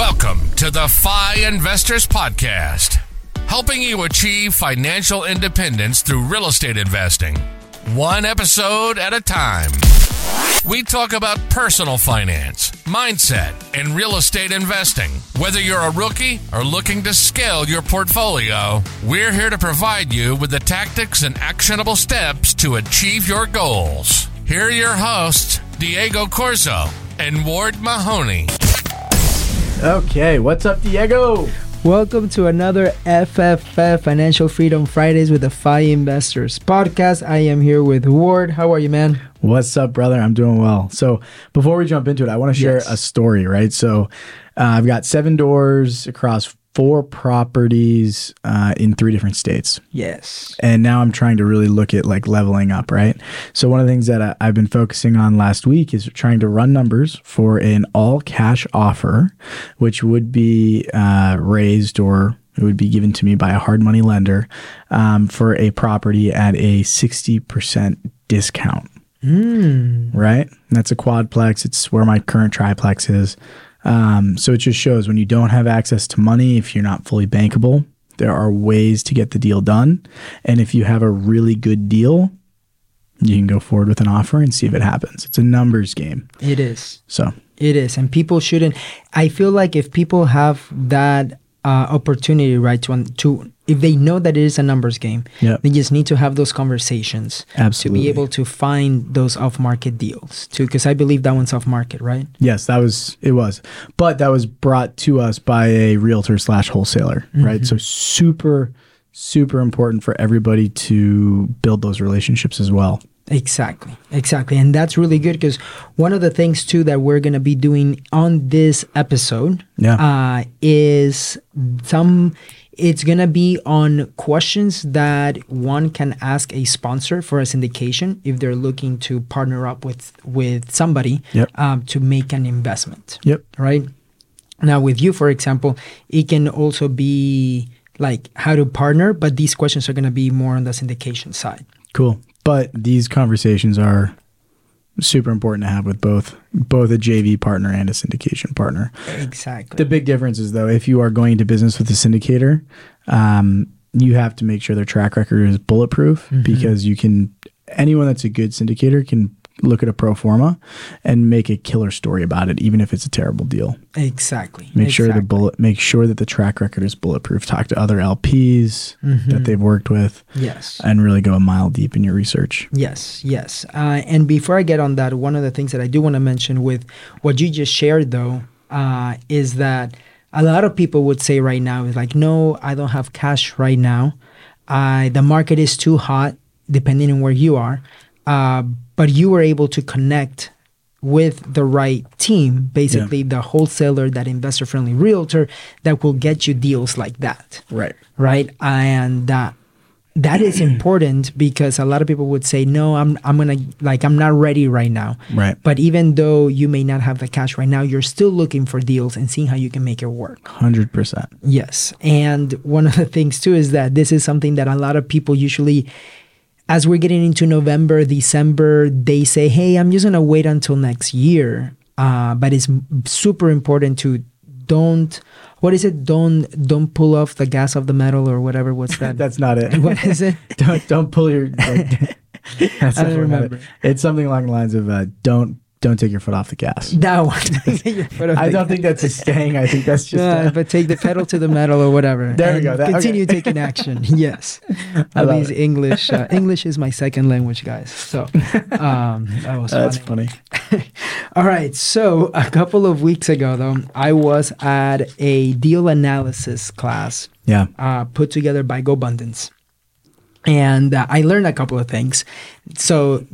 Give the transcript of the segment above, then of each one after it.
Welcome to the FI Investors Podcast, helping you achieve financial independence through real estate investing, one episode at a time. We talk about personal finance, mindset, and real estate investing. Whether you're a rookie or looking to scale your portfolio, we're here to provide you with the tactics and actionable steps to achieve your goals. Here are your hosts, Diego Corzo and Ward Mahoney. Okay, what's up, Diego? Welcome to another FFF Financial Freedom Fridays with the FI Investors podcast. I am here with Ward. How are you, man? What's up, brother? I'm doing well. So, before we jump into it, I want to share Yes. a story, right? So, uh, I've got seven doors across four properties uh, in three different states. Yes. and now I'm trying to really look at like leveling up, right? So one of the things that I, I've been focusing on last week is trying to run numbers for an all cash offer, which would be uh, raised or it would be given to me by a hard money lender um, for a property at a 60% discount. Right? And that's a quadplex. It's where my current triplex is. Um, so it just shows when you don't have access to money, if you're not fully bankable, there are ways to get the deal done. And if you have a really good deal, you can go forward with an offer and see if it happens. It's a numbers game. It is. So It is. And people shouldn't. I feel like if people have that uh, opportunity, right, to, to, if they know that it is a numbers game, Yep. they just need to have those conversations Absolutely. to be able to find those off market deals too. Because I believe that one's off market, right? yes, that was it was, but that was brought to us by a realtor slash wholesaler, right? So super, super important for everybody to build those relationships as well. Exactly, exactly. And that's really good because one of the things too that we're going to be doing on this episode Yeah. uh, is some, it's going to be on questions that one can ask a sponsor for a syndication if they're looking to partner up with, with somebody Yep. um, to make an investment Yep. right? Now, with you, for example, it can also be like how to partner, but these questions are going to be more on the syndication side. Cool. But these conversations are super important to have with both both a JV partner and a syndication partner. Exactly. The big difference is though, if you are going into business with a syndicator, um, you have to make sure their track record is bulletproof because you can anyone that's a good syndicator can look at a pro forma and make a killer story about it, even if it's a terrible deal. exactly. Make sure the bullet make sure that the track record is bulletproof. Talk to other LPs that they've worked with Yes. and really go a mile deep in your research. Yes, yes. Uh, and before I get on that, one of the things that I do want to mention with what you just shared, though, uh, is that a lot of people would say right now is like, no, I don't have cash right now. Uh, the market is too hot, depending on where you are. Uh, but you were able to connect with the right team, basically the wholesaler, that investor friendly realtor that will get you deals like that Right. right? And uh, that is important because a lot of people would say, "No, I'm I'm gonna like I'm not ready right now." Right. But even though you may not have the cash right now, you're still looking for deals and seeing how you can make it work. Hundred percent. Yes, and one of the things too is that this is something that a lot of people usually. As we're getting into November, December, they say, "Hey, I'm just gonna wait until next year." Uh, but it's super important to don't. What is it? Don't don't pull off the gas of the metal or whatever. What's that? That's not it. what is it? don't don't pull your. Like, I don't remember. it- It's something along the lines of uh, don't don't take your foot off the gas. That one. Your foot off I don't think that's a saying. I think that's just. Uh, but take the pedal to the metal or whatever. There we go. That- okay. continue taking action. Yes. I At least it. English. Uh, English is my second language, guys. So um, that was that's funny. funny. All right. So a couple of weeks ago, though, I was at a deal analysis class Yeah. uh, put together by GoBundance. And uh, I learned a couple of things. So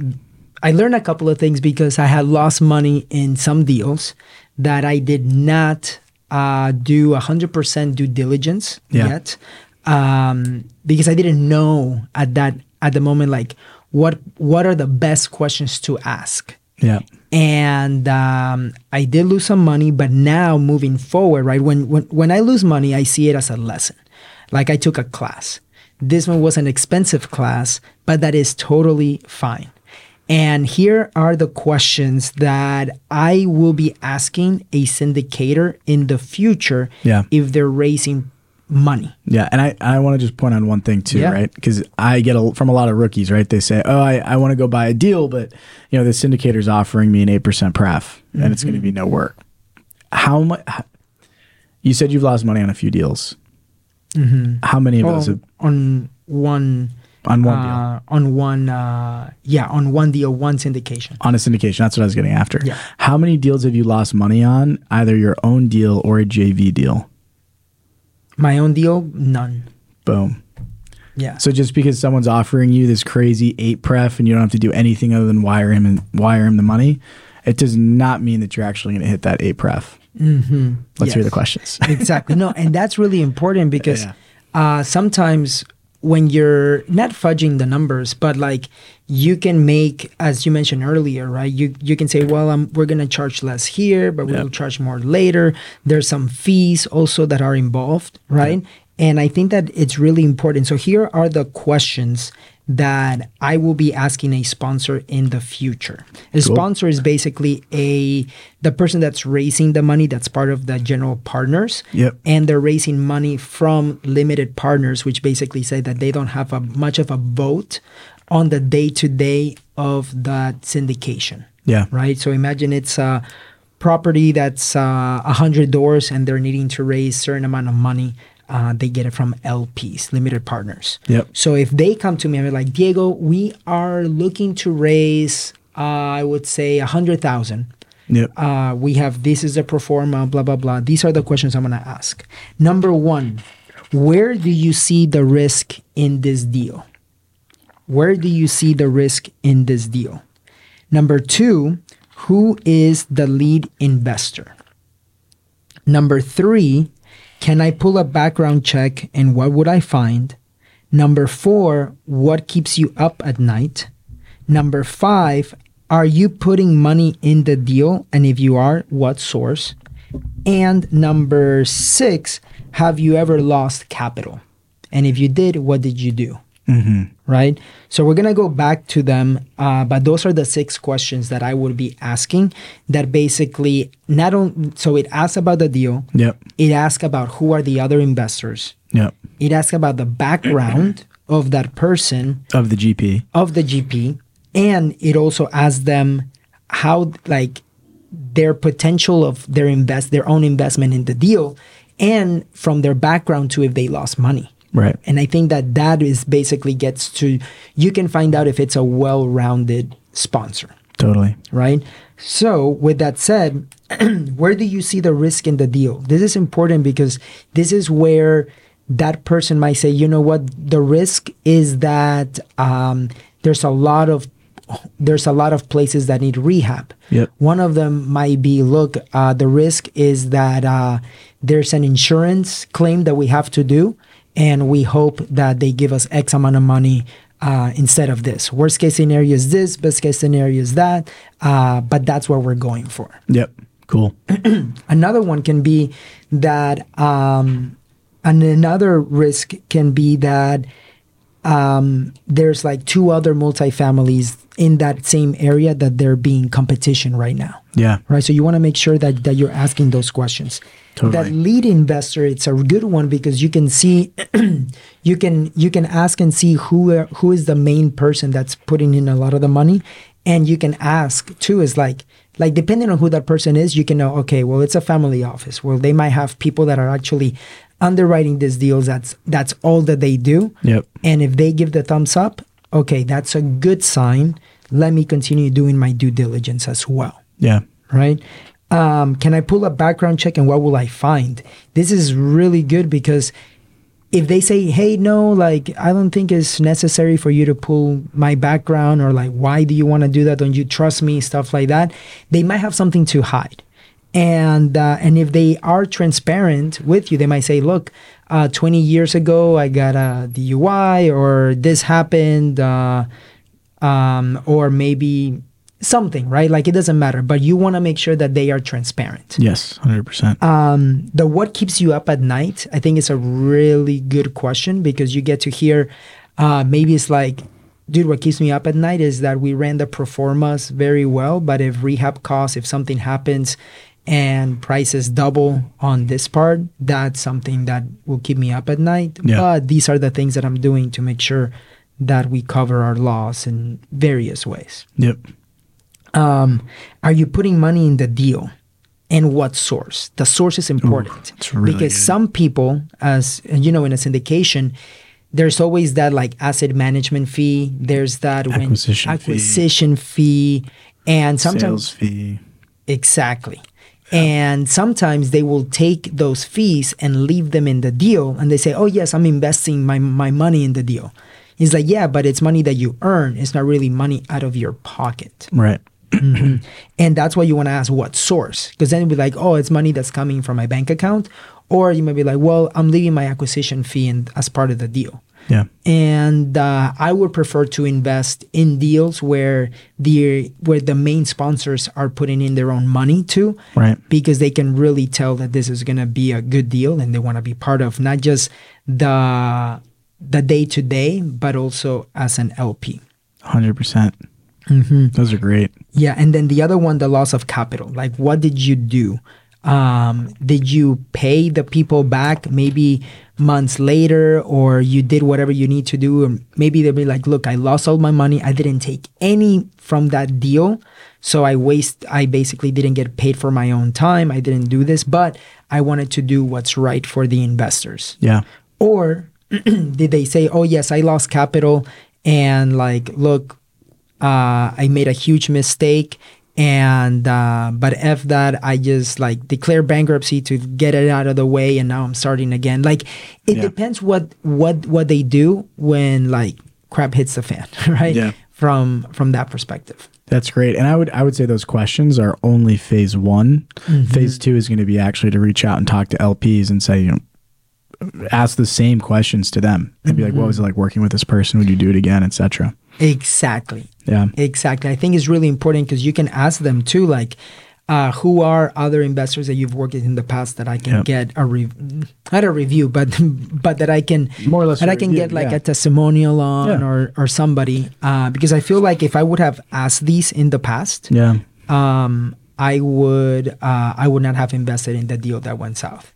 I learned a couple of things because I had lost money in some deals that I did not uh, do 100% due diligence Yeah. yet um, because I didn't know at that at the moment like what what are the best questions to ask Yeah. and um, I did lose some money, but now moving forward, right? When when when I lose money, I see it as a lesson. Like I took a class. This one was an expensive class, but that is totally fine. And here are the questions that I will be asking a syndicator in the future Yeah. if they're raising money. Yeah, and I, I want to just point on one thing too, Yeah. right? Because I get a, from a lot of rookies, right? They say, "Oh, I, I want to go buy a deal, but you know the syndicator's offering me an eight percent pref, and it's going to be mm-hmm. no work." How much? You said you've lost money on a few deals. Mm-hmm. How many of those Oh, have, on one on one deal? uh, on one uh, yeah on one deal one syndication On a syndication, that's what I was getting after. Yeah. How many deals have you lost money on, either your own deal or a JV deal? my own deal none Boom. yeah So just because someone's offering you this crazy eight pref and you don't have to do anything other than wire him and wire him the money, it does not mean that you're actually going to hit that eight pref. mm-hmm. Let's hear the questions. exactly no and that's really important because Yeah. uh, sometimes when you're not fudging the numbers but like you can make as you mentioned earlier right you you can say well um, we're going to charge less here but we Yep. will charge more later. There's some fees also that are involved right? And i think that it's really important. So here are the questions that I will be asking a sponsor in the future. A Cool. sponsor is basically a the person that's raising the money that's part of the general partners Yep. and they're raising money from limited partners, which basically say that they don't have a much of a vote on the day to day of that syndication. Yeah. Right. So imagine it's a property that's uh, a hundred doors and they're needing to raise certain amount of money. Uh, they get it from LPs, limited partners. Yep. So if they come to me and they're like, Diego, we are looking to raise, uh, I would say, a hundred thousand Yep. uh, we have this is a pro forma, blah, blah, blah. These are the questions I'm going to ask. Number one, where do you see the risk in this deal? Where do you see the risk in this deal? Number two, who is the lead investor? Number three, can I pull a background check and what would I find? Number four, what keeps you up at night? Number five, are you putting money in the deal? And if you are, what source? And number six, have you ever lost capital? And if you did, what did you do? Mm-hmm. Right? So we're going to go back to them. Uh, but those are the six questions that I would be asking that basically not only, so it asks about the deal, Yep. it asks about who are the other investors, Yep. it asks about the background of that person Of the GP. of the GP, and it also asks them how like their potential of their invest their own investment in the deal, and from their background to if they lost money. Right. And I think that that is basically gets to you can find out if it's a well-rounded sponsor Totally. right? So, with that said, where do you see the risk in the deal? This is important because this is where that person might say, you know what, the risk is that um, there's a lot of there's a lot of places that need rehab. Yep. One of them might be, look, uh, the risk is that uh, there's an insurance claim that we have to do, and we hope that they give us X amount of money uh, instead of this. Worst case scenario is this, best case scenario is that, uh, but that's what we're going for. Yep. Cool. Another one can be that, um, and another risk can be that um, there's like two other multifamilies in that same area that they're being competition right now Yeah. right? So you want to make sure that that you're asking those questions. Totally. That lead investor, it's a good one because you can see, you can you can ask and see who are- who is the main person that's putting in a lot of the money, and you can ask too is like like depending on who that person is, you can know okay, well it's a family office. Well, they might have people that are actually underwriting these deals. That's that's all that they do. Yep. And if they give the thumbs up, okay, that's a good sign. Let me continue doing my due diligence as well Yeah. right? Um, can I pull a background check and what will I find? This is really good because if they say, hey, no, like, I don't think it's necessary for you to pull my background or like, why do you want to do that? Don't you trust me? Stuff like that. They might have something to hide. And, uh, and if they are transparent with you, they might say, look, uh, 20 years ago, I got a DUI or this happened. Uh, um, or maybe something, right? Like it doesn't matter, but you want to make sure that they are transparent. Yes. 100%. Um, the what keeps you up at night, I think it's a really good question because you get to hear uh, maybe it's like dude, what keeps me up at night is that we ran the pro formas very well, but if rehab costs, if something happens and prices double on this part, that's something that will keep me up at night. Yeah. But these are the things that I'm doing to make sure that we cover our loss in various ways. Yep. Um, are you putting money in the deal? And what source? The source is important that's really because good. some people, as you know, in a syndication, there's always that like asset management fee. There's that when- Acquisition fee. acquisition fee, and sometimes fee. Exactly. And sometimes they will take those fees and leave them in the deal and they say, Oh yes, I'm investing my, my money in the deal. It's like, yeah, but it's money that you earn. It's not really money out of your pocket. Right. And that's why you want to ask what source. Because then be like, oh, it's money that's coming from my bank account. Or you might be like, well, I'm leaving my acquisition fee in, as part of the deal. Yeah. And uh, I would prefer to invest in deals where the where the main sponsors are putting in their own money too, Right. because they can really tell that this is going to be a good deal and they want to be part of not just the the day to day, but also as an LP. 100%. percent Mm-hmm. Those are great. Yeah, and then the other one, the loss of capital. Like, what did you do? Um, did you pay the people back maybe months later, or you did whatever you need to do? And maybe they'll be like, "Look, I lost all my money. I didn't take any from that deal, so I waste. I basically didn't get paid for my own time. I didn't do this, but I wanted to do what's right for the investors." Yeah. Or did they say, "Oh yes, I lost capital and like look, uh, I made a huge mistake and uh, but f that I just like declare bankruptcy to get it out of the way and now I'm starting again." Like it Yeah. depends what what what they do when like crap hits the fan, right? Yeah. From from that perspective. That's great. And I would I would say those questions are only phase one. Phase two is going to be actually to reach out and talk to LPs and say, you know, ask the same questions to them and be like, what was it like working with this person? Would you do it again, etc. Exactly. Yeah. Exactly. I think it's really important because you can ask them too, like, uh, who are other investors that you've worked with in the past that I can Yep. get a re- not a review, but but that I can More or less that a I can review, get like yeah. a testimonial on Yeah. or or somebody uh, because I feel like if I would have asked these in the past, Yeah. um, I would uh, I would not have invested in the deal that went south.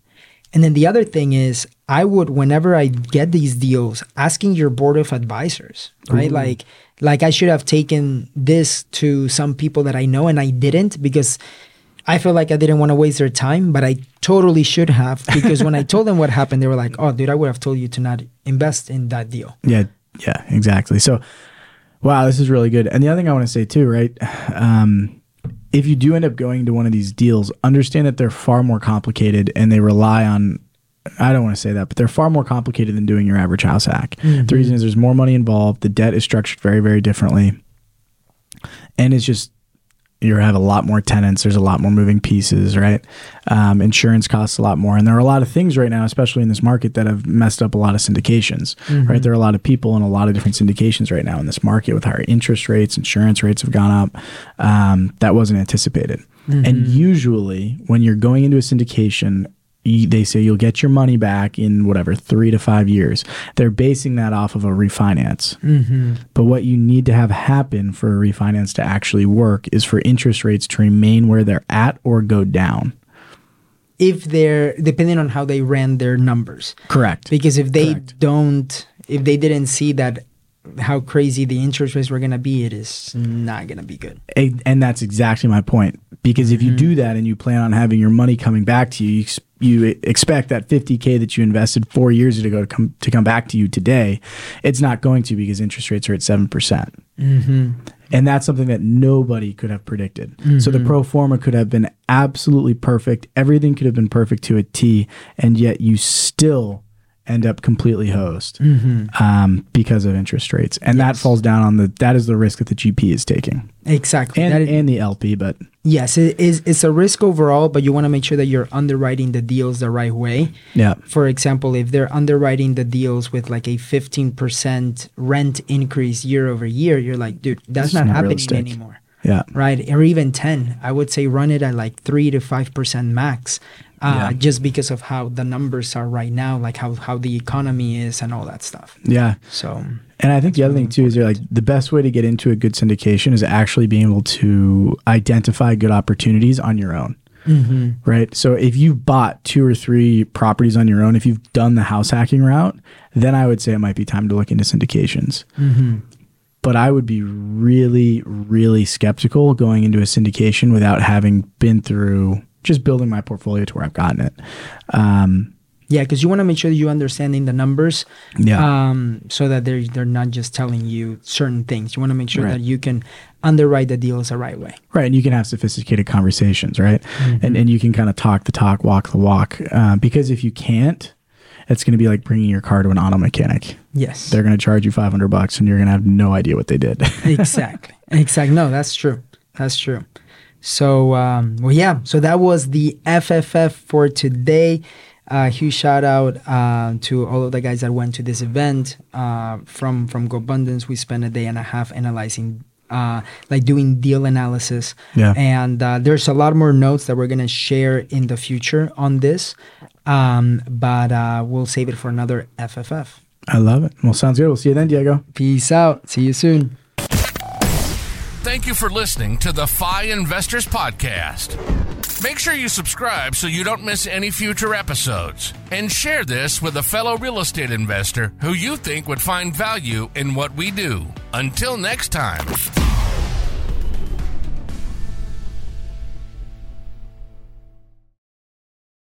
And then the other thing is, I would whenever I get these deals, asking your board of advisors, right? Like, like I should have taken this to some people that I know, and I didn't because I feel like I didn't want to waste their time, but I totally should have because when I told them what happened, they were like, "Oh, dude, I would have told you to not invest in that deal." Yeah, yeah, exactly. So, wow, this is really good. And the other thing I want to say too, right? Um, if you do end up going to one of these deals, understand that they're far more complicated and they rely on. I don't want to say that, but they're far more complicated than doing your average house hack. The reason is there's more money involved. The debt is structured very, very differently, and it's just you have a lot more tenants. There's a lot more moving pieces, right? Um, insurance costs a lot more, and there are a lot of things right now, especially in this market, that have messed up a lot of syndications. Right, there are a lot of people in a lot of different syndications right now in this market with higher interest rates. Insurance rates have gone up. Um, that wasn't anticipated, and usually when you're going into a syndication. They say you'll get your money back in whatever three to five years. They're basing that off of a refinance. Mm-hmm. But what you need to have happen for a refinance to actually work is for interest rates to remain where they're at or go down. If they're depending on how they ran their numbers, Correct. because if they Correct. don't if they didn't see that how crazy the interest rates were going to be it is not going to be good And that's exactly my point. Because if you mm-hmm. do that and you plan on having your money coming back to you, you, you expect that 50K that you invested four years ago to come, to come back to you today. It's not going to because interest rates are at 7%. percent mm-hmm. And that's something that nobody could have predicted. So the mm-hmm. pro forma could have been absolutely perfect. Everything could have been perfect to a T. And yet you still end up completely hosed um, because of interest rates. And that falls down on the, that is the risk that the GP is taking exactly and, is- and the LP, but yes it is it's a risk overall but you want to make sure that you're underwriting the deals the right way yeah. for example if they're underwriting the deals with like a 15% rent increase year over year you're like dude that's not, not happening realistic. anymore Yeah. right? Or even 10. I would say run it at like 3 to 5% max. Uh, Yeah. just because of how the numbers are right now, like how, how the economy is and all that stuff. Yeah. So, And I think the other thing too is they're like the best way to get into a good syndication is actually being able to identify good opportunities on your own. Mm-hmm. Right. So if you've bought two or three properties on your own, if you've done the house hacking route, then I would say it might be time to look into syndications. Mm-hmm. But I would be really, really skeptical going into a syndication without having been through just building my portfolio to where I've gotten it. Um, Yeah, because you want to make sure that you're understanding the numbers, yeah. um, so that they're they're not just telling you certain things. You want to make sure Right. that you can underwrite the deals the right way. Right, and you can have sophisticated conversations, right? Mm-hmm. And and you can kind of talk the talk, walk the walk. Uh, because if you can't, it's going to be like bringing your car to an auto mechanic. Yes, They're going to charge you five hundred bucks, and you're going to have no idea what they did. exactly, exactly. No, that's true. That's true. So, um, well, yeah. So that was the FFF for today. Uh, huge shout out uh, to all of the guys that went to this event uh, from from GoBundance. We spent a day and a half analyzing, uh, like doing deal analysis. Yeah. And uh, there's a lot more notes that we're gonna share in the future on this, um, but uh, we'll save it for another FFF. I love it. Well, sounds good. We'll see you then, Diego. Peace out. See you soon. Thank you for listening to the FI Investors Podcast. Make sure you subscribe so you don't miss any future episodes. And share this with a fellow real estate investor who you think would find value in what we do. Until next time.